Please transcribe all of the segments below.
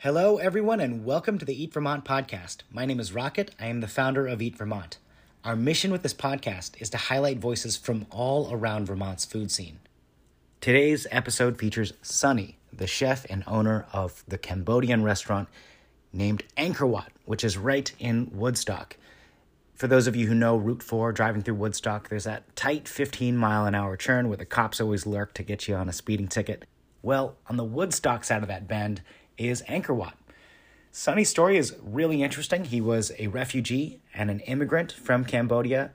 Hello, everyone, and welcome to the Eat Vermont podcast. My name is Rocket. I am the founder of Eat Vermont. Our mission with this podcast is to highlight voices from all around Vermont's food scene. Today's episode features Sunny, the chef and owner of the Cambodian restaurant named Angkor Wat, which is right in Woodstock. For those of you who know Route 4 driving through Woodstock, there's that tight 15 mile an hour turn where the cops always lurk to get you on a speeding ticket. Well, on the Woodstock side of that bend is Angkor Wat. Sunny's story is really interesting. He was a refugee and an immigrant from Cambodia,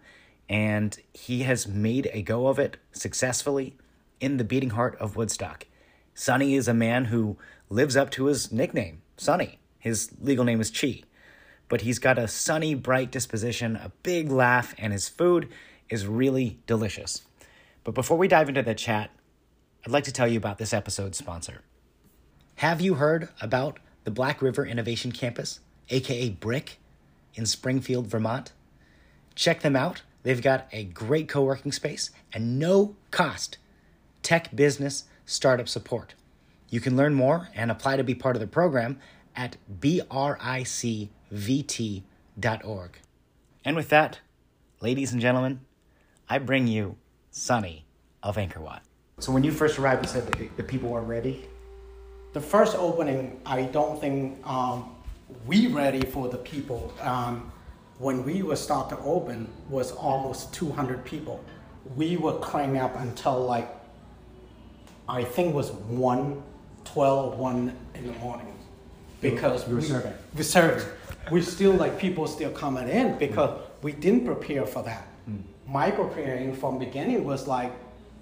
and he has made a go of it successfully in the beating heart of Woodstock. Sunny is a man who lives up to his nickname, Sunny. His legal name is Chi. But he's got a sunny, bright disposition, a big laugh, and his food is really delicious. But before we dive into the chat, I'd like to tell you about this episode's sponsor. Have you heard about the Black River Innovation Campus, aka BRIC, in Springfield, Vermont? Check them out. They've got a great co working space and no cost tech business startup support. You can learn more and apply to be part of the program at bricvt.org. And with that, ladies and gentlemen, I bring you Sunny of Angkor Wat. So when you first arrived, you said that the people weren't ready. The first opening, I don't think um, we ready for the people. Um, when we were start to open, was almost 200 people. We were cranking up until like, I think was 1, 12, 1 in the morning. Because You were serving. We serving. We still like people still coming in because we didn't prepare for that. My preparing from beginning was like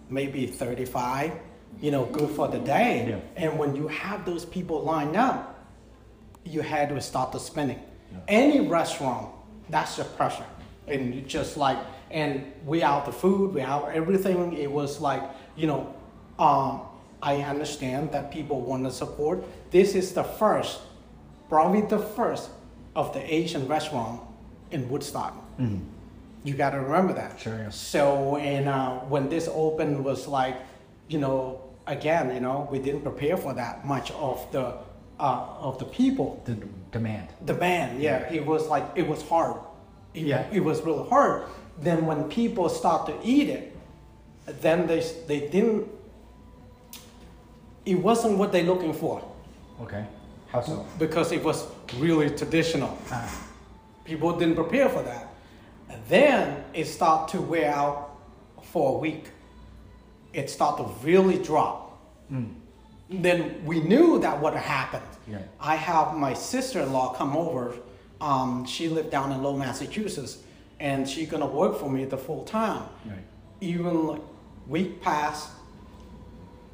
maybe 35, you know, good for the day. Yeah. And when you have those people lined up, you had to start the spinning. Any restaurant, that's the pressure. And you just like, and we out the food, we out everything. It was like, you know, um, I understand that people want to support. This is the first, probably the first of the Asian restaurant in Woodstock. You got to remember that. Sure, yeah. So, and uh, when this opened was like, you know, again, you know, we didn't prepare for that much of the uh, of the people. The demand. The band, yeah, it was like it was hard. It, Yeah. it was really hard. Then when people start to eat it, then they they didn't. It wasn't what they're looking for Okay. How so? because it was really traditional. Ah, People didn't prepare for that. And then it started to wear out for a week. It started to really drop. Then we knew that what happened. Yeah. I have my sister-in-law come over. Um, she lived down in Lowell, Massachusetts, and she gonna work for me the full time. Right. Even like week passed,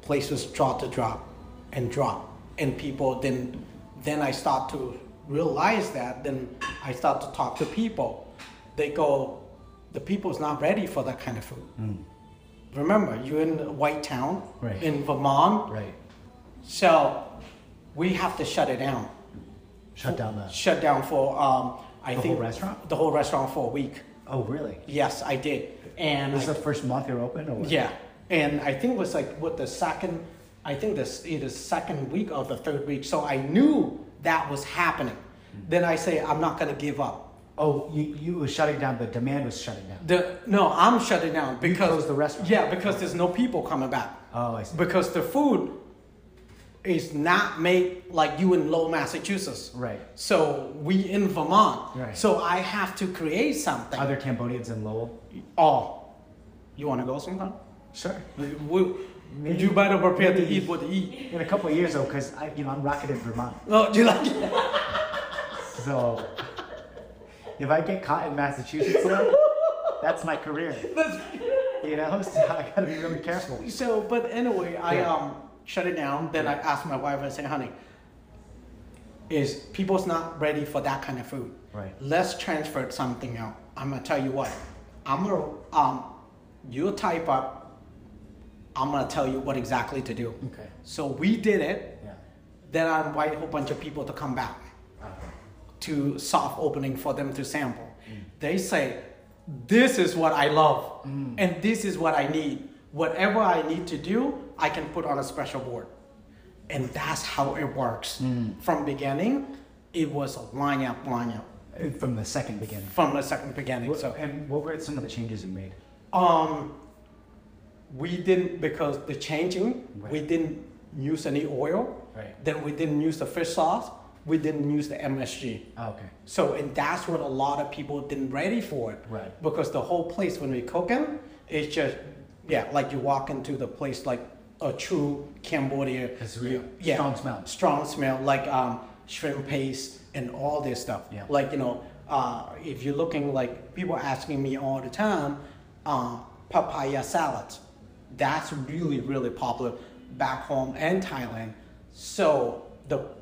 places start to drop and drop, and people then then I start to realize that. Then I start to talk to people. They go, the people's not ready for that kind of food. Remember, you're in a white town Right. in Vermont, Right. so we have to shut it down. Shut down the. Shut down for um, I The think whole restaurant? The whole restaurant for a week. Oh, really? Yes, I did, and is I- the first month you're open, or what? yeah, and I think it was like what the second, I think this it is second week or the third week. So I knew that was happening. Then I say I'm not gonna give up. Oh, you you were shutting down. The demand was shutting down. The no, I'm shutting down because closed the restaurant? Yeah, because there's no people coming back. Oh, I see. Because the food is not made like you in Lowell, Massachusetts. Right. So we in Vermont. Right. So I have to create something. Other Cambodians in Lowell. Oh, you want to go sometime? Sure. We, Maybe- you better prepare to eat what to eat. In a couple of years, though, because I, you know, I'm rocketed Vermont. Oh, do you like it? So if I get caught in Massachusetts, though, that's my career. You know, so I gotta be really careful. So, but anyway, I Yeah. um shut it down. Then I asked my wife. I said, "Honey, is people's not ready for that kind of food? Right. Let's transfer something out. I'm gonna tell you what. I'm gonna um, you type up. I'm gonna tell you what exactly to do. Okay. So we did it. Yeah. Then I invite a whole bunch of people to come back To soft opening for them to sample. They say, "This is what I love, and this is what I need. Whatever I need to do, I can put on a special board." and that's how it works. Mm. From beginning, it was a line up, line up Uh, From the second beginning. from the second beginning. What- So and what were some of the changes you made? um, we didn't because the changing, we didn't use any oil. Right. Then we didn't use the fish sauce. We didn't use the MSG. Oh, okay. So and that's what a lot of people didn't ready for it. Right. Because the whole place when we cook cooking, it's just yeah, like you walk into the place like a true Cambodia. It's real. Yeah. Strong smell. Strong smell like um, shrimp paste and all this stuff. Yeah. Like you know, uh, if you're looking like people asking me all the time, uh, papaya salad. That's really really popular back home and Thailand. So the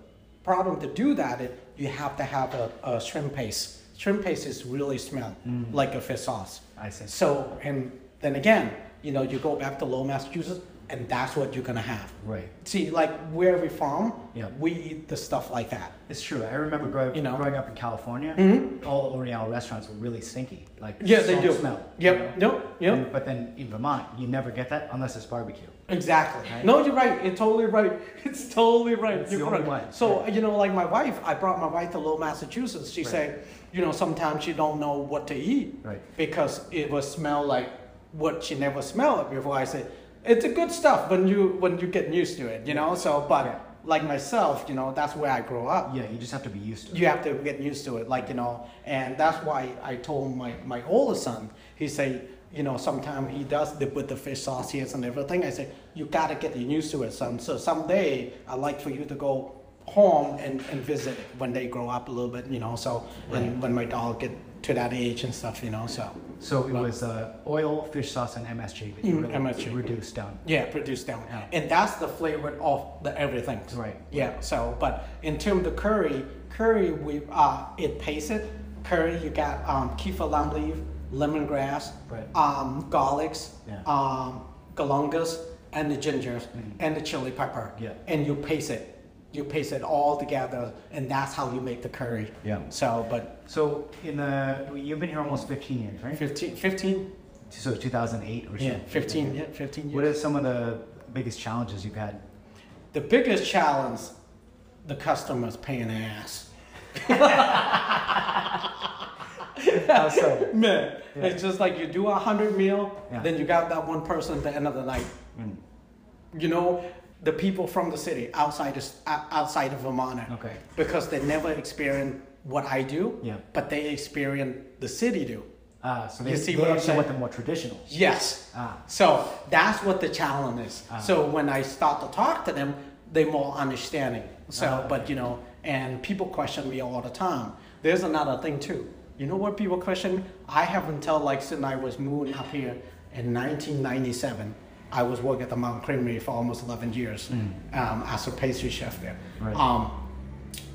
problem to do that is you have to have a, a shrimp paste. Shrimp paste is really smell mm. like a fish sauce. I see. So and then again, you know, you go back to Lowell, Massachusetts, and that's what you're gonna have. Right. See, like where we from, Yeah. we eat the stuff like that. It's true. I remember growing, You know? growing up in California, Mhm. all Oriental restaurants were really stinky. Like Yeah, they do. smell. Yep, you know? yep, yep. And- but then in Vermont, you never get that unless it's barbecue. Exactly. Right? No, you're right. You're totally right. It's totally right. It's you're the correct. one. So you know, like my wife, I brought my wife to Lowell, Massachusetts. She Right. said, you know, sometimes she don't know what to eat Right. because it was smell like what she never smelled before. I said, it's a good stuff when you when you get used to it, you know. So, but Yeah. like myself, you know, that's where I grew up. Yeah, you just have to be used to it. You have to get used to it, like you know, and that's why I told my my older son. He say, you know, sometimes he does the, with the fish sauces and everything. I say, you gotta get used to it, son. So someday I'd like for you to go home and, and visit when they grow up a little bit, you know. So when when my dog get to that age and stuff, you know. So So it was uh, oil, fish sauce, and MSG that you really MSG. reduced down. yeah, produce down, Yeah. and that's the flavor of the everything. Right. Yeah. So, but in terms of curry, curry we uh it pasted. Curry you got um kaffir lime leaf, lemongrass, Right. um garlics, Yeah. um galangas, and the ginger Mm. and the chili pepper. Yeah. And you paste it. You paste it all together, and that's how you make the curry. Yeah. So, but So in the you've been here almost 15 years, right? 15, 15 So 2008 or so. yeah, 15, yeah, 15 years. What are some of the biggest challenges you've had? The biggest challenge, the customers paying ass. How so? Man, Yeah. it's just like you do a hundred meal, Yeah. then you got that one person at the end of the night. Mm, You know, the people from the city outside of, outside of Vermont, Okay. because they never experience what I do, Yeah. but they experience the city do. Ah, so they, You see they what I'm saying? want the more traditional. Yes. Ah, So that's what the challenge is. Ah. So when I start to talk to them, they're more understanding. So, Ah, but you know, and people question me all the time. There's another thing too. You know what people question? I haven't until like since I was moving up here in 1997. I was working at the Mountain Creamery for almost 11 years um, as a pastry chef there. Mm. Right. Um,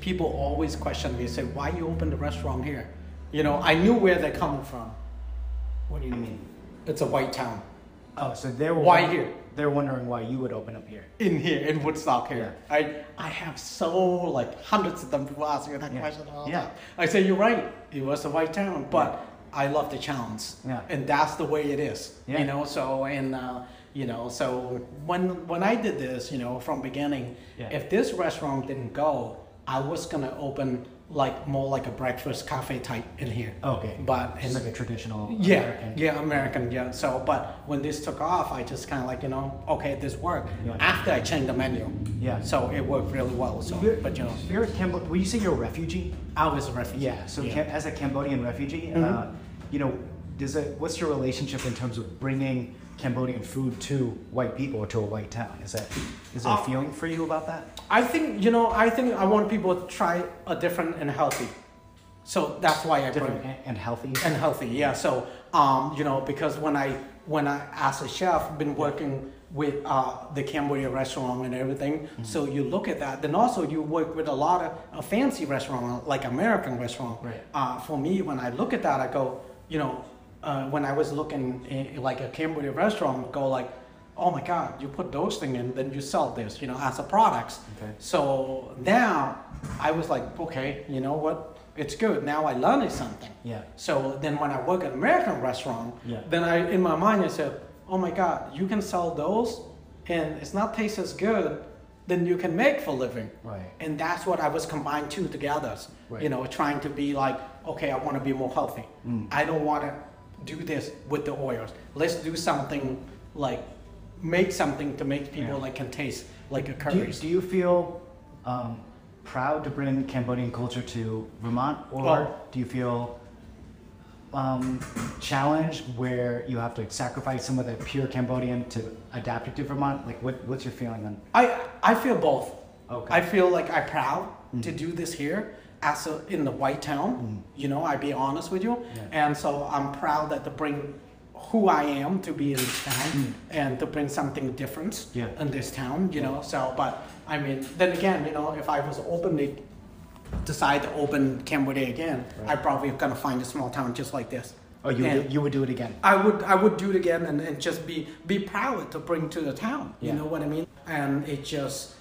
people always question me, and say, "Why you open the restaurant here?" You know, I knew where they're coming from. what do you mean? It's a white town. Oh, so they were Why here? They're wondering why you would open up here. in here in Woodstock here. I I have so like hundreds of them people asking that Yeah. question all Yeah. time. I say you're right. It was a white town, but I love the challenge. Yeah. And that's the way it is. Yeah. You know. So and uh, you know so when when I did this, you know, from beginning, Yeah. if this restaurant didn't go, I was gonna open like more like a breakfast cafe type in here. Okay. But It's like a traditional yeah, American. yeah, American, yeah. So, but when this took off, I just kind of like, you know, okay, this worked. Yeah. After I changed the menu, Yeah. so it worked really well. So, You're- but you know, You're a Cambo- Will you say you're a refugee? I was a refugee. Yeah. So yeah. As a Cambodian refugee, Mhm. uh, you know, does it, what's your relationship in terms of bringing Cambodian food to white people or to a white town? Is that is there a Uh, feeling for you about that? I think you know, I think I want people to try a different and healthy. So that's why I bring Different and, and healthy. and healthy yeah so um, you know because when i when i as a chef been working with uh, the cambodia restaurant and everything Mm-hmm. so you look at that then also you work with a lot of a fancy restaurant like american restaurant Right. uh, for me when i look at that i go you know uh, when i was looking in, like a cambodia restaurant go like oh my god you put those things in then you sell this you know as a products Okay. so now i was like okay you know what it's good now i learned something Yeah. so then when I work at American restaurant, Yeah. then I in my mind I said, oh my God, you can sell those and it's not taste as good, Then you can make for living. Right. And that's what I was combined two together. Right. You know, trying to be like, okay, I want to be more healthy. Mm. I don't want to do this with the oils. Let's do something like make something to make people Yeah. like can taste like a Do curry. do you feel um, proud to bring Cambodian culture to Vermont, or Oh. do you feel um, challenged where you have to sacrifice some of the pure Cambodian to adapt it to Vermont? Like, what, what's your feeling on? I I feel both. Okay. I feel like I'm proud to do this here as a, in the white town. Mm. You know, I be honest with you, Yeah. and so I'm proud that to bring who I am to be in this town mm. and to bring something different Yeah. in this town. You know, so but I mean, then again, you know, if I was openly decide to open Cambodia again, I probably gonna find a small town just like this. Oh, you And- would, you would do it again? I would I would do it again and, and just be be proud to bring to the town. You know what I mean? And it just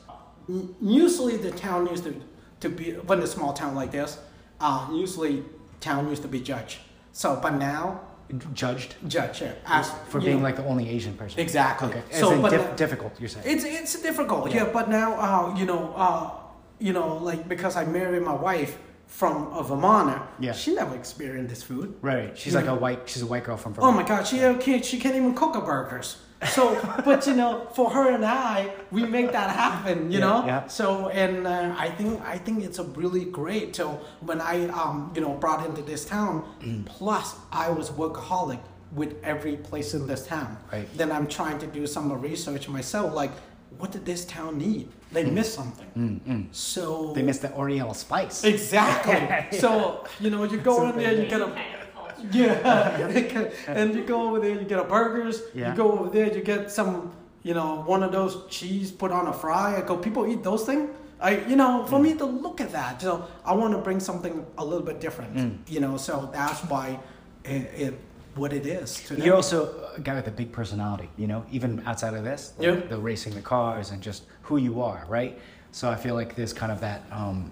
usually the town used to to be when a small town like this, uh, usually town used to be judged. So but now Judged judge yeah, as for being know, like the only Asian person? exactly. Okay. As So but dif- difficult, you're saying? it's it's difficult, Yeah. yeah. But now, uh, you know, uh, you know, like because I married my wife from a Vermonter, Yeah. she never experienced this food. right. She's Yeah. like a white. She's a white girl from Oh my God, she uh, can't, she can't even cook a burgers. So, but you know, for her and I, we make that happen. You Yeah, know. yeah. So, and uh, I think I think it's a really great. So when I um you know brought into this town, Mm. plus I was workaholic with every place in this town. Right. Then I'm trying to do some research myself, like what did this town need? They missed something. Mm, mm. So They missed the Oriental spice. Exactly. So you know, you go in there, you get a yeah, and you go over there, you get a burgers. Yeah. You go over there, you get some, you know, one of those cheese put on a fry. I go, people eat those things. I, you know, for me to look at that, so I want to bring something a little bit different. Mm. You know, so that's why it, it what it is. Today. You're also a guy with a big personality, you know, even outside of this, Yeah. the racing the cars and just who you are, right? So I feel like there's kind of that um,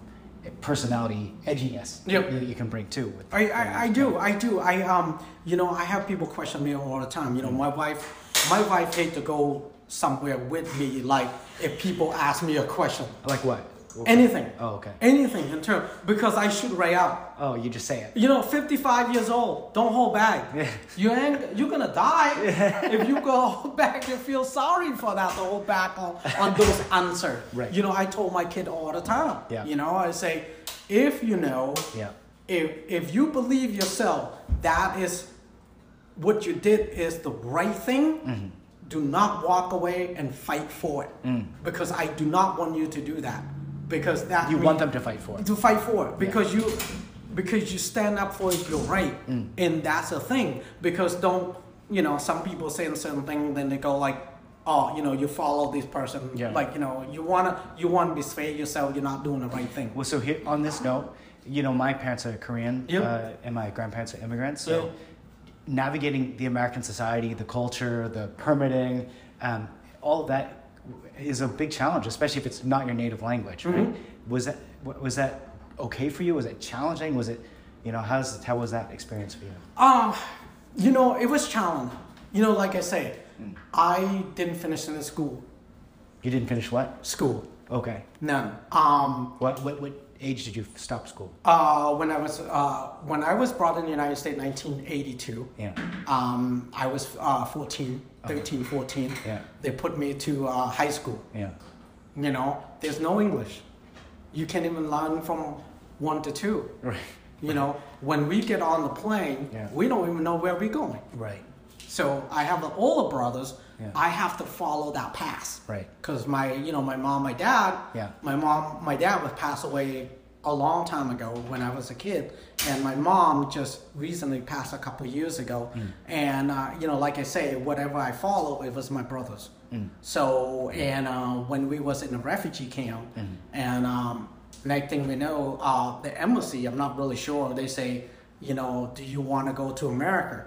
personality edginess Yep. that you can bring too. With, I, I, I do I do I um you know I have people question me all the time you know my wife my wife hate to go somewhere with me like if people ask me a question like what? Anything Oh, okay. anything in term because I shoot right out Oh, you just say it. you know 55 years old don't hold back Yeah. you ain't you're gonna die if you go hold back you feel sorry for that to hold back on, on those answers Right. you know I told my kid all the time Yeah. you know I say if you know Yeah. if if you believe yourself that is what you did is the right thing Mm-hmm. do not walk away and fight for it Mm. because i do not want you to do that because that You mean- want them to fight for to fight for because you because you stand up for your right Mm. and that's a thing because don't you know some people saying certain thing then they go like oh you know you follow this person Yeah. like you know you want to you want to be fair yourself you're not doing the right thing Well, so here on this note, you know, my parents are Korean, Yep. uh, and my grandparents are immigrants. So, Yeah. navigating the American society, the culture, the permitting, um, all of that is a big challenge, especially if it's not your native language. Right? Mm-hmm. Was that was that okay for you? Was it challenging? Was it, you know, how's how was that experience for you? Um, you know, it was challenging. You know, like I say, I didn't finish in the school. You didn't finish what? School, Okay. none. Um, What what what age did you stop school? uh, when I was uh, when I was brought in the United States, 1982. Yeah. Um, I was uh, 14, 13, 14. Yeah. They put me to uh, high school. Yeah. You know, there's no English. You can't even learn from one to two. Right. You know, when we get on the plane, Yeah. we don't even know where we're going. Right. So I have the older brothers. Yeah. I have to follow that path. Right. Because my, you know, my mom, my dad. Yeah. My mom, my dad was passed away a long time ago when I was a kid, and my mom just recently passed a couple of years ago. Mm. And uh, you know, like I say, whatever I follow, it was my brothers. Mm. So and uh, when we was in a refugee camp, Mm-hmm. and um, next thing we know, uh, the embassy. I'm not really sure. They say, you know, do you want to go to America?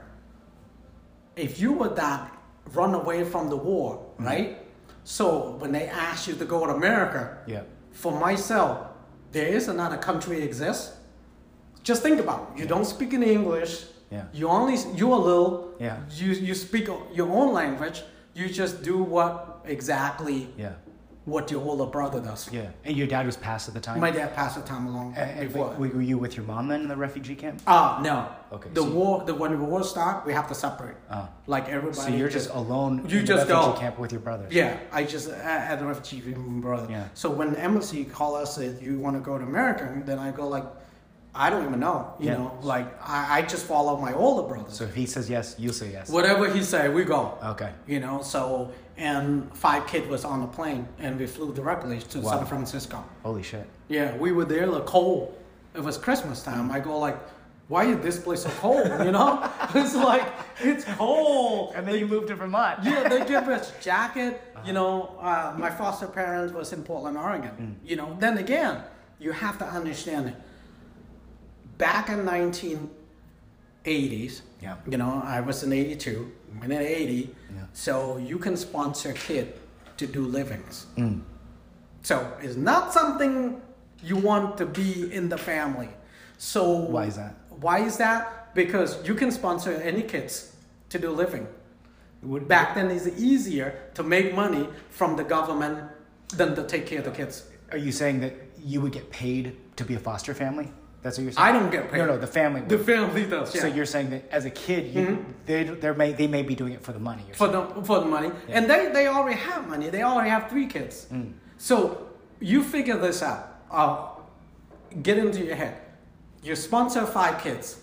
If you were that run away from the war, Mm-hmm. right? So when they ask you to go to America, Yeah. for myself, there is another country exists. Just think about it. You don't speak any English. Yeah. You only you a little. Yeah. You you speak your own language. You just do what exactly Yeah. What your older brother does. Yeah. And your dad was passed at the time. My dad passed the time along And- and before. were you with your mom then in the refugee camp? Ah, no. Okay, The so- war, the when the war start, we have to separate. Oh. Like everybody. So you're just alone You in just the refugee go. camp with your brothers. Yeah, I just uh, at the refugee with my brother. Yeah. So when the embassy call us if you want to go to America, then I go like, I don't even know. You Yeah. know, like I, I just follow my older brother. So if he says yes, you say yes. Whatever he say, we go. Okay. You know, so and five kid was on the plane and we flew directly to Wow. San Francisco. Holy shit. Yeah, we were there like cold. It was Christmas time. I go like, why is this place so cold? You know, it's like it's cold. And then you moved to Vermont. Yeah, they give us jacket. You know, uh, my foster parents was in Portland, Oregon. You know, then again, you have to understand it. Back in 1980s, Yeah. you know, I was in 82, I'm in 80, Yeah. so you can sponsor kid to do livings. Mm. So it's not something you want to be in the family. So Why is that? Why is that? Because you can sponsor any kids to do living. Would- Back then, it's easier to make money from the government than to take care of the kids. Are you saying that you would get paid to be a foster family? That's what you're saying. I don't get paid. No, no, the family. The would. family does. Yeah. So you're saying that as a kid, you, they they may they may be doing it for the money. Or for the for the money, and they they already have money. They already have three kids. Mm. So you figure this out. Uh, get into your head. You sponsor five kids.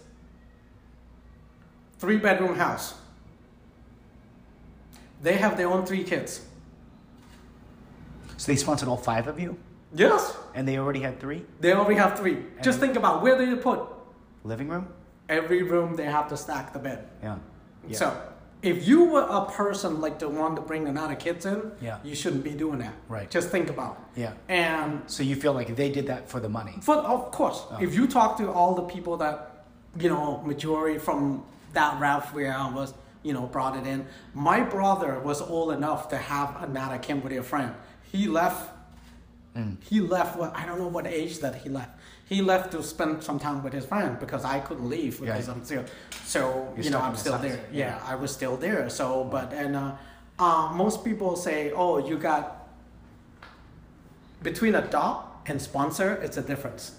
Three bedroom house. They have their own three kids. So they sponsored all five of you, Yes. and they already had three They already have three. Just think about where do you put living room. every room. They have to stack the bed. Yeah. Yeah. So if you were a person like the one to bring another kids in, Yeah. you shouldn't be doing that. Right. Just think about. it. Yeah. And So you feel like they did that for the money. for of course, Oh. if you talk to all the people that you know, majority from that route where I was, you know, brought it in. My brother was old enough to have another kid with a friend. He left. Mm. He left. What I don't know what age that he left. He left to spend some time with his friend because I couldn't leave because Yeah. I'm still. So You're you know, I'm still there. Yeah. Yeah, I was still there. So, but and uh, uh, most people say, oh, you got between adopt and sponsor, it's a difference.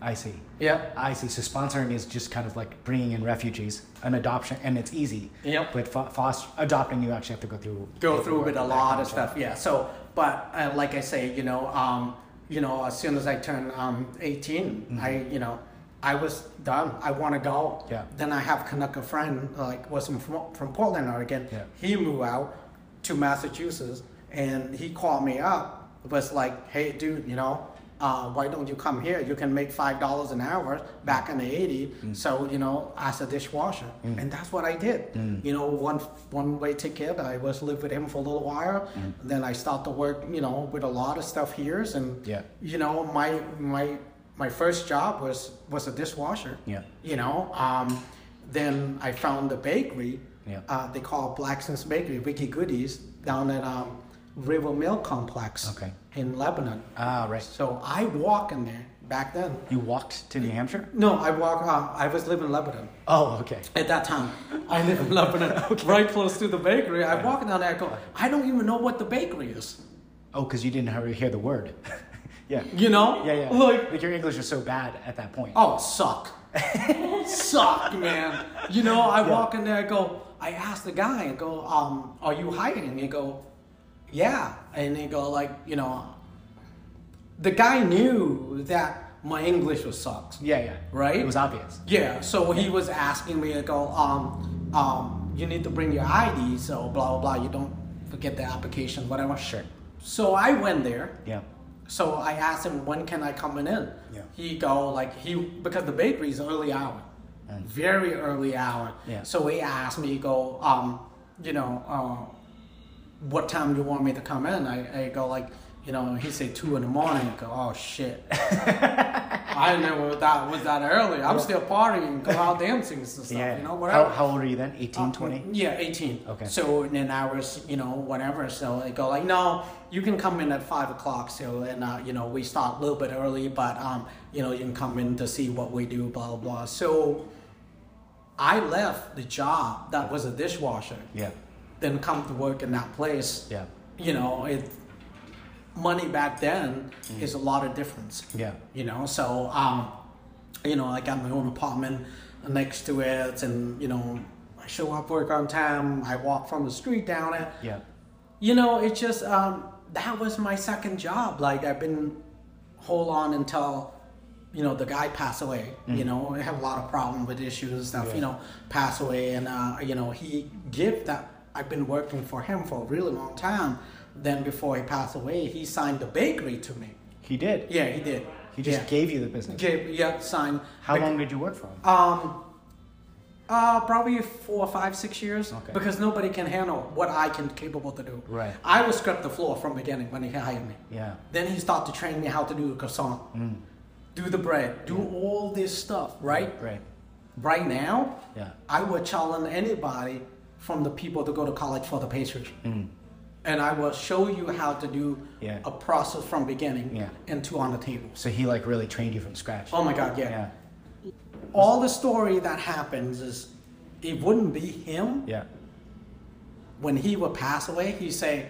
I see. Yeah. I see. So sponsoring is just kind of like bringing in refugees, an adoption, and it's easy. Yep. But fo- foster adopting, you actually have to go through Go through with a lot of stuff. Yeah. So, but uh, like I say, you know, um, you know, as soon as I turned um, 18, I, you know, I was done. I want to go. Mm-hmm. Yeah. Then I have Canuck a friend, like was from from Portland, Oregon. Yeah. He moved out to Massachusetts, and he called me up. Was like, hey, dude, you know, uh, why don't you come here? You can make five dollars an hour back in the '80s. Mm. So you know, as a dishwasher, and that's what I did. Mm. You know, one one way ticket. I was live with him for a little while. Mm. Then I start to work, you know, with a lot of stuff here, and Yeah. you know, my my my first job was was a dishwasher. Yeah. You know, um, then I found the bakery. Yeah. Uh, they call it Blacksmith's Bakery, Wiki Goodies, down at um, River Mill Complex Okay. in Lebanon. Ah, right. So I walk in there back then. You walked to New Hampshire? No, I walk. Uh, I was living in Lebanon Oh, okay. at that time. I live in Lebanon, right close to the bakery. I walk down there. I go. I don't even know what the bakery is. Oh, because you didn't hear hear the word. yeah. You know? Yeah, yeah. Like like your English was so bad at that point. Oh, suck. suck, man. You know, I Yeah. walk in there, I go, I ask the guy, I go, um, are you hiring? He go, yeah. And he go, like, you know, the guy knew that my English was sucks. Yeah, yeah. Right? It was obvious. Yeah, so he was asking me to go, um, um, you need to bring your ID, so blah, blah, blah, you don't forget the application, whatever. Sure. So I went there. Yeah. So I asked him when can I come in. Yeah. He go like he because the bakery is early hour, very early hour. Yeah. So he asked me go um you know uh, what time do you want me to come in. I, I go like you know he say two in the morning. I go oh shit. I never that was that early. I'm still partying, go out dancing and stuff. Yeah. You know how, whatever. how old are you then? 18, 20? Uh, Yeah, 18. Okay. So then I was, you know, whatever. So they go like, no, you can come in at five o'clock. So and uh, you know we start a little bit early, but um, you know you can come in to see what we do, blah blah blah. So I left the job that was a dishwasher, Yeah. Then come to work in that place. Yeah. You know it. money back then is a lot of difference. Yeah. You know, so um, you know, I got my own apartment next to it, and you know, I show up work on time. I walk from the street down it. Yeah. You know, it's just um, that was my second job. Like I've been hold on until you know the guy passed away. You know, I have a lot of problem with issues and stuff. Yeah. You know, pass away, and uh, you know he give that. I've been working for him for a really long time. Then before he passed away, he signed the bakery to me. He did. Yeah, he did. He just yeah. gave you the business. Gave, yeah, signed. How long did you work for him? Um, uh, probably four, five, six years. Okay. Because nobody can handle what I can capable to do. Right. I would scrub the floor from beginning when he hired me. Yeah. Then he started to train me how to do a croissant, Mm. do the bread, do all this stuff. Right. Right. Right now, Yeah. I would challenge anybody from the people to go to college for the pastries. Mm. And I will show you how to do Yeah. a process from beginning Yeah. and two on the table. So he like really trained you from scratch. Oh my God, yeah. Yeah. All the story that happens is it wouldn't be him Yeah. when he would pass away. He say,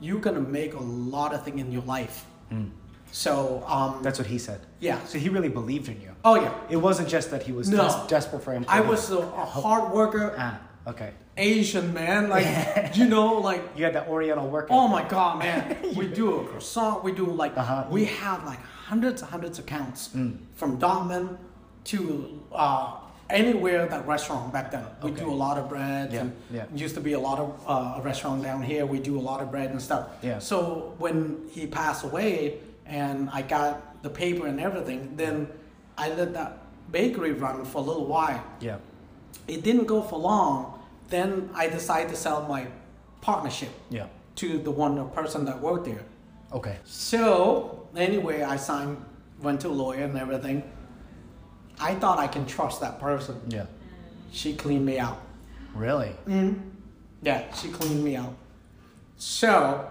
"You're gonna make a lot of thing in your life." Mm. So um, That's what he said. yeah. So he really believed in you. Oh yeah. It wasn't just that he was No. des- desperate for him. I was a, a hard worker, Ah. Okay. Asian man, like you know, like You had the Oriental work. oh my god, man. we do a croissant. We do like Uh-huh. we have like hundreds and hundreds of counts Mm. from Dartmouth to uh, anywhere that restaurant back then. We Okay. do a lot of bread. Yeah, and yeah. Used to be a lot of uh, a restaurant down here. We do a lot of bread and stuff. Yeah. So when he passed away and I got the paper and everything, then I let that bakery run for a little while. Yeah. It didn't go for long. Then I decided to sell my partnership Yeah. to the one person that worked there. Okay. So anyway, I signed, went to a lawyer and everything. I thought I can trust that person. Yeah. She cleaned me out. Really? Mm. Yeah, she cleaned me out. So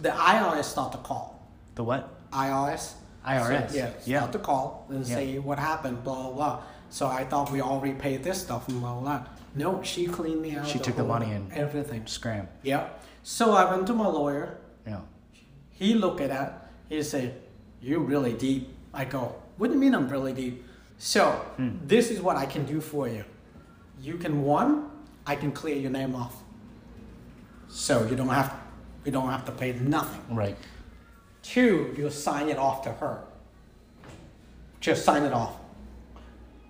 the IRS start to call. The what? IRS. IRS. So, yeah, Yeah. start to call and Yeah. say what happened, blah blah blah. So I thought we already paid this stuff and blah blah. blah. No, she cleaned me out. She took the money and- everything. Scram. Yeah. So I went to my lawyer. Yeah. He looked at that. He said, "You're really deep." I go, "What do you mean I'm really deep?" So Hmm. this is what I can do for you. You can one, I can clear your name off. So you don't have, you don't have to pay nothing. Right. Two, you sign it off to her. Just sign it off.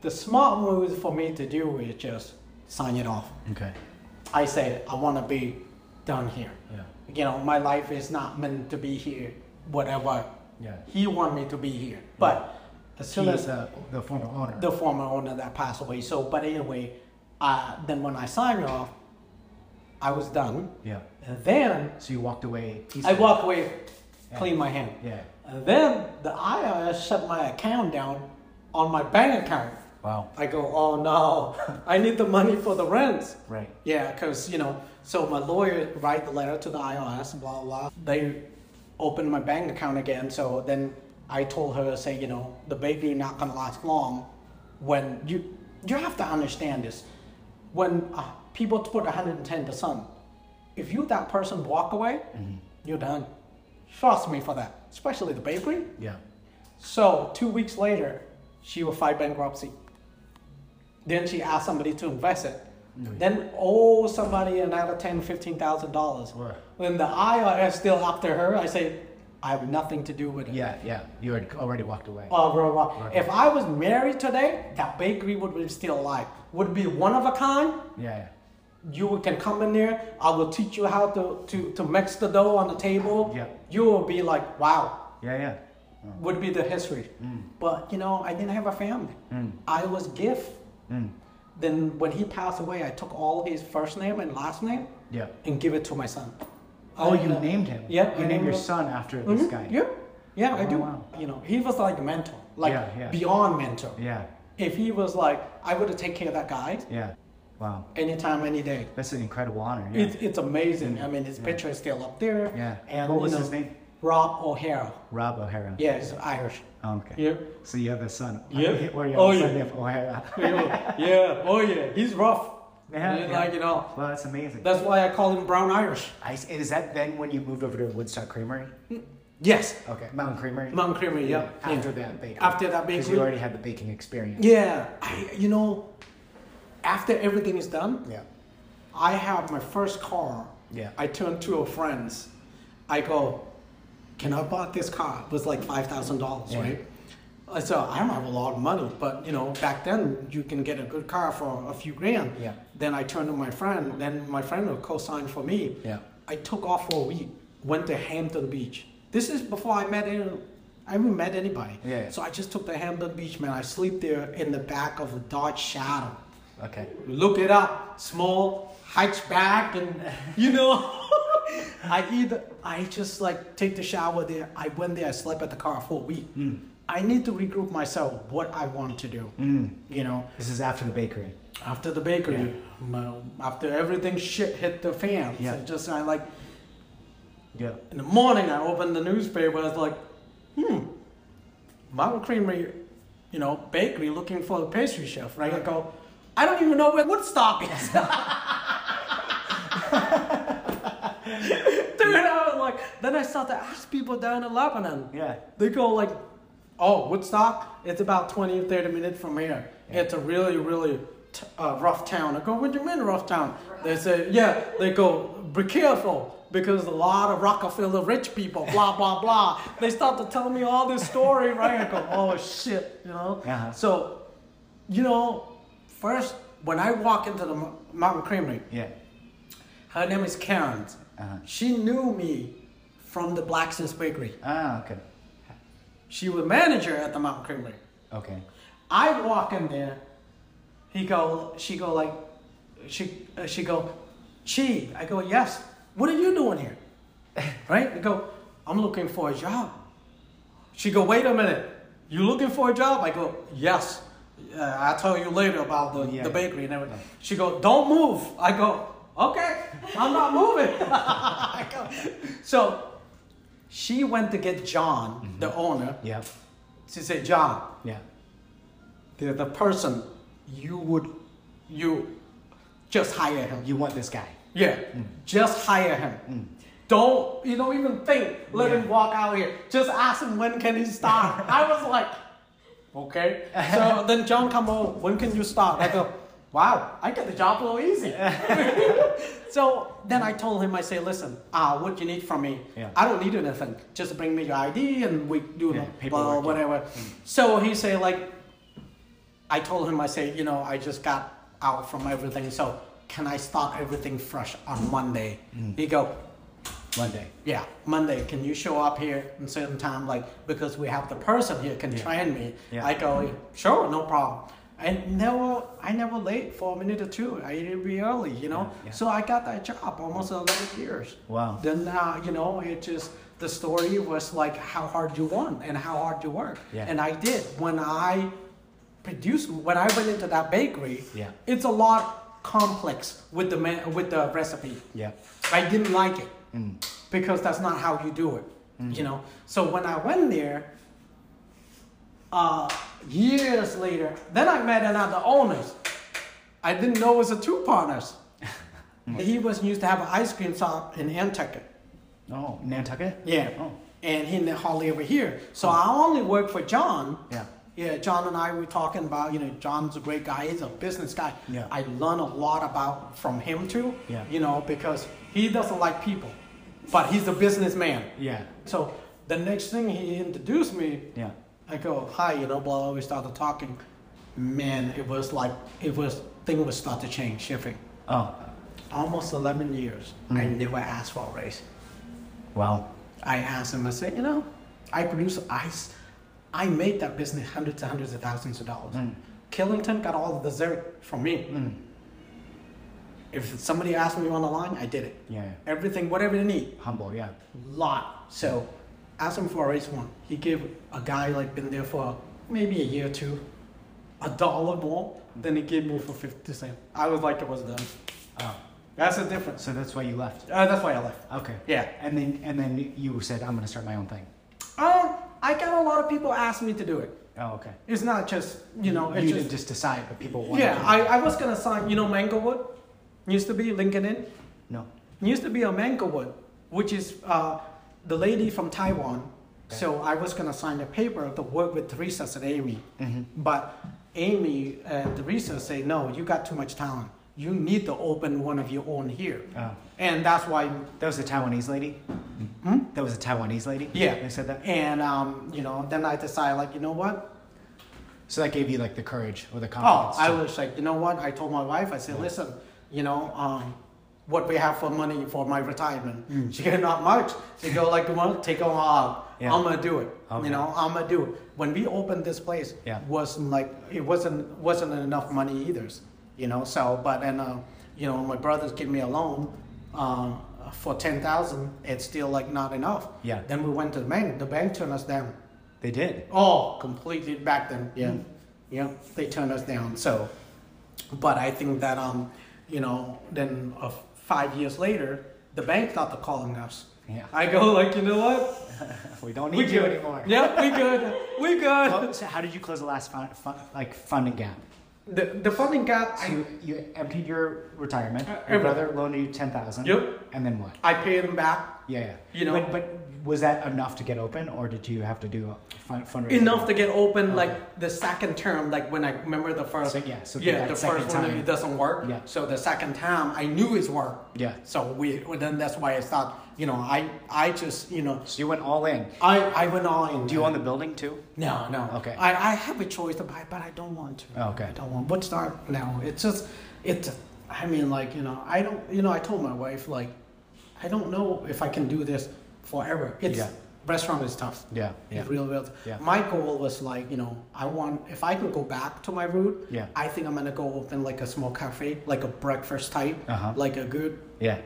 The smart move for me to do is just sign it off. Okay. I say I want to be done here. Yeah. You know, my life is not meant to be here. Whatever. Yeah. He want me to be here, but as soon He as uh, the former owner. the former owner that passed away. So, but anyway, uh, then when I signed off, I was done. yeah. And then So you walked away. I walked away, Yeah. clean my hand. Yeah. And then the IRS shut my account down on my bank account. Wow. I go, oh no, I need the money for the rent. Right. Yeah, because, you know, so my lawyer write the letter to the IRS, blah, blah. They opened my bank account again. So then I told her, say, you know, the bakery not going to last long. When you, you have to understand this. When uh, people put 110%, if you, that person walk away, you're done. Trust me for that, especially the bakery. Yeah. So two weeks later, she will file bankruptcy. Then she asked somebody to invest it. Mm. Then owe somebody another ten, fifteen thousand dollars. Right. When the IRS still after her, I say, I have nothing to do with it. Yeah. Yeah. You had already walked away. Oh, bro. Right. If I was married today, that bakery would be still alive. Would be one of a kind. Yeah. You can come in there. I will teach you how to, to, to mix the dough on the table. Yeah. You will be like, wow, Yeah. Yeah. would be the history. Mm. But you know, I didn't have a family. Mm. I was gift. Mm. Then when he passed away, I took all his first name and last name Yeah. and give it to my son. Oh, I, you uh, named him. yeah, You I named your him. son after this mhm, guy. Yeah, yeah, I Oh, do. wow. You know, he was like a mentor, like Yeah, yeah. beyond mentor. Yeah. If he was like, I would have taken care of that guy Yeah. Wow. anytime, any day. That's an incredible honor. Yeah. It's, it's amazing. I mean, his picture is still up there. yeah. And what was know, his name? Rob O'Hara. Rob O'Hara. Yeah, Irish. Oh, okay. Yeah. So you have a son. Yeah. Where you Oh, have a oh, yeah. son named O'Hara. yeah. Oh yeah. He's rough. Yeah, yeah. like you know, Well, that's amazing. that's why I call him Brown Irish. I, is that then when you moved over to Woodstock Creamery? Mm, yes, Okay, Mountain Creamery. Mountain Creamery. Yeah. After yeah. that bakery. After that Because you already had the baking experience. Yeah, I, you know, after everything is done, Yeah. I have my first car. Yeah. I turn to a friends. I go, can I buy this car? It was like five thousand dollars, right? So I don't have a lot of money, but you know, back then you can get a good car for a few grand. Yeah. Then I turned to my friend. Then my friend will co-sign for me. Yeah. I took off for a week. Went to Hampton Beach. This is before I met any, I haven't met anybody. Yeah, yeah. So I just took the Hampton Beach, man. I sleep there in the back of a Dodge Shadow. Okay. Look it up. Small hatchback, and you know, I either I just like take the shower there. I went there. I slept at the car for a week. Hmm. I need to regroup myself. What I want to do. Mm. You know, This is after the bakery. after the bakery, my- after everything shit hit the fan. Yeah. So just I like Yeah. in the morning. I opened the newspaper. I was like, hmm, Mountain Creamery, you know, bakery looking for a pastry chef. Right? I go, I don't even know where Woodstock is. Dude, I was like, then I start to ask people down in Lebanon. Yeah. They go like, oh, Woodstock, it's about 20 or 30 minutes from here. It's a really, really t- uh, rough town. I go, what do you mean rough town? They say, yeah, they go, be careful because a lot of Rockefeller rich people, blah, blah, blah. They start to tell me all this story, right? I go, oh shit, you know? Uh-huh. So, you know, first, when I walk into the Mountain Creamery, Yeah. her name is Karen. Uh-huh. She knew me from the Blacksmith's Bakery. Ah, okay. She was manager at the Mountain Creamery. Okay. I walk in there. He go. She go like. She uh, she go. Chi. I go yes. What are you doing here? right? I go. I'm looking for a job. She go. Wait a minute. You looking for a job? I go yes. Uh, I'll tell you later about the, Yeah. the bakery and everything. She go. Don't move. I go. Okay. I'm not moving. I go. So. She went to get John, mm-hmm. the owner. Yeah. She said, John, Yeah. the, the person you would you just hire him. You want this guy. yeah. Mm. Just hire him. Mm. Don't you don't even think let him walk out here. Just ask him when can he start? I was like okay. So then john come over when can you start? I go wow i get the job a little easy so then i told him i say listen uh, what you need from me Yeah. i don't need anything just bring me your id and we do Yeah, the paperwork, blah, yeah. whatever so he say like I told him, I say, you know, I just got out from everything, so can I start everything fresh on Monday? Mm. He go, Monday. yeah, Monday. Can you show up here in certain time, like because we have the person here can train me? I go, sure, no problem. I never, I never late for a minute or two. I need to be early, you know. Yeah, yeah. So I got that job almost eleven years. Wow. Then uh, you know, it just the story was like how hard you want and how hard you work. Yeah. And I did when I produced when I went into that bakery. Yeah. It's a lot complex with the man, with the recipe. Yeah. I didn't like it Mm. because that's not how you do it. You know. So when I went there, uh, years later, then I met another owners. I didn't know it was a two partners. he was used to have an ice cream shop in Nantucket. Oh, Nantucket? Yeah. Oh. And he hardly ever here. So oh. I only work for John. Yeah. Yeah, John and I were talking about, you know, John's a great guy. He's a business guy. Yeah. I learn a lot about from him too. Yeah. You know, because he doesn't like people, but he's a businessman. Yeah. So the next thing he introduced me, Yeah. I go, hi, you know, blah, blah, we started talking. Man, it was like, it was, thing was start to change, shifting. Oh. Almost 11 years, I Mm. never asked for a raise. Wow. I asked him, I said, you know, I produce ice. I made that business hundreds and hundreds of thousands of dollars. Mm. Killington got all the dessert from me. Mm. If somebody asked me on the line, I did it. Yeah. Everything, whatever they need, Humble, yeah. lot. So, asked him for a raise one. He gave a guy like been there for maybe a year or two, a dollar more than he gave me for fifty cents. I was like, it was done. Oh. That's the difference. So that's why you left. Uh, that's why I left. Okay. Yeah. And then and then you said I'm gonna start my own thing. Uh, I got a lot of people ask me to do it. Oh, okay. It's not just you know. you just, just decide, but people wanted yeah. to. I, I was gonna sign. You know, Manglewood used to be Lincoln Inn. no. used to be a Manglewood, which is uh, the lady from Taiwan. So I was gonna sign a paper to work with Teresa and Amy, but Amy and Teresa say no, you got too much talent. You need to open one of your own here, Oh. and that's why. That was the Taiwanese lady? Hmm? That was a Taiwanese lady? Yeah. They said that? And um, you know, then I decided like, you know what? So that gave you like the courage or the confidence? Oh. I was like, you know what? I told my wife, I said, listen, you know, um, what we have for money for my retirement. She said, not much. She go like, want take a while. Yeah. I'm gonna do it. Okay. You know, I'm gonna do it. When we opened this place, Yeah. wasn't like it wasn't wasn't enough money either. You know, so but then uh, you know, my brothers give me a loan. Uh, for ten thousand, it's still like not enough. Yeah. Then we went to the bank. The bank turned us down. They did. Oh, completely back then. Yeah, yeah. They turned us down. So, but I think that um, you know, then uh, five years later, the bank started calling us. Yeah. I go like, you know what? We don't We need you good. anymore. Yeah, we good. We good. Well, so how did you close the last fun, fun, like funding gap? The the funding gap. So I, you, you emptied your retirement. Uh, your brother loaned you ten thousand. Yep. And then what? I paid them back Yeah, yeah. You know- but, but was that enough to get open, or did you have to do a fun, fundraising? enough to get open. Okay. Like the second term, like when I remember the first. So, yeah, so yeah, the first one time. it doesn't work. Yeah. So the second time, I knew it's work. Yeah. So we well, then that's why I thought you know I I just you know So you went all in. I I went all in. Do you own the building too? No, no. Okay. I, I have a choice to buy, but I don't want to. Oh, okay. I don't want. What start now? It's just, it's. I mean, like you know, I don't. You know, I told my wife like, I don't know if I can do this forever. It's Yeah. restaurant is tough. Yeah, yeah. It's real, real. Yeah. My goal was like, you know, I want if I can go back to my root. Yeah. I think I'm gonna go open like a small cafe, like a breakfast type, Uh-huh. like a good. Yeah.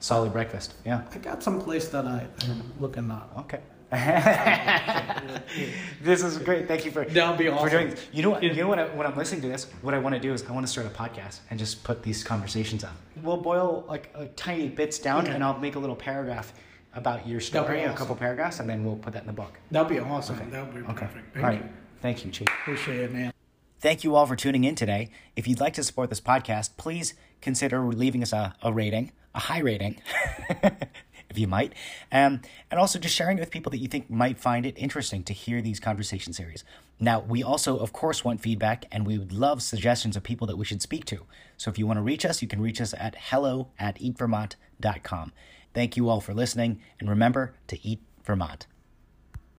Solid breakfast. Yeah. I got some place that I, I'm looking at. Okay. this is great. Thank you for, That'll be for doing this. You know what? You know what? I, when I'm listening to this, what I want to do is I want to start a podcast and just put these conversations up. We'll boil like uh, tiny bits down, Okay. and I'll make a little paragraph about your That'd be story, a couple paragraphs, and then we'll put that in the book. That'd be awesome. That'd be Okay. perfect. Thank All right. you. Thank you, Chief. Appreciate it, man. Thank you all for tuning in today. If you'd like to support this podcast, please consider leaving us a, a rating, a high rating, if you might, um, and also just sharing it with people that you think might find it interesting to hear these conversation series. Now, we also, of course, want feedback, and we would love suggestions of people that we should speak to. So if you want to reach us, you can reach us at hello at eatvermont.com. Thank you all for listening, and remember to eat Vermont.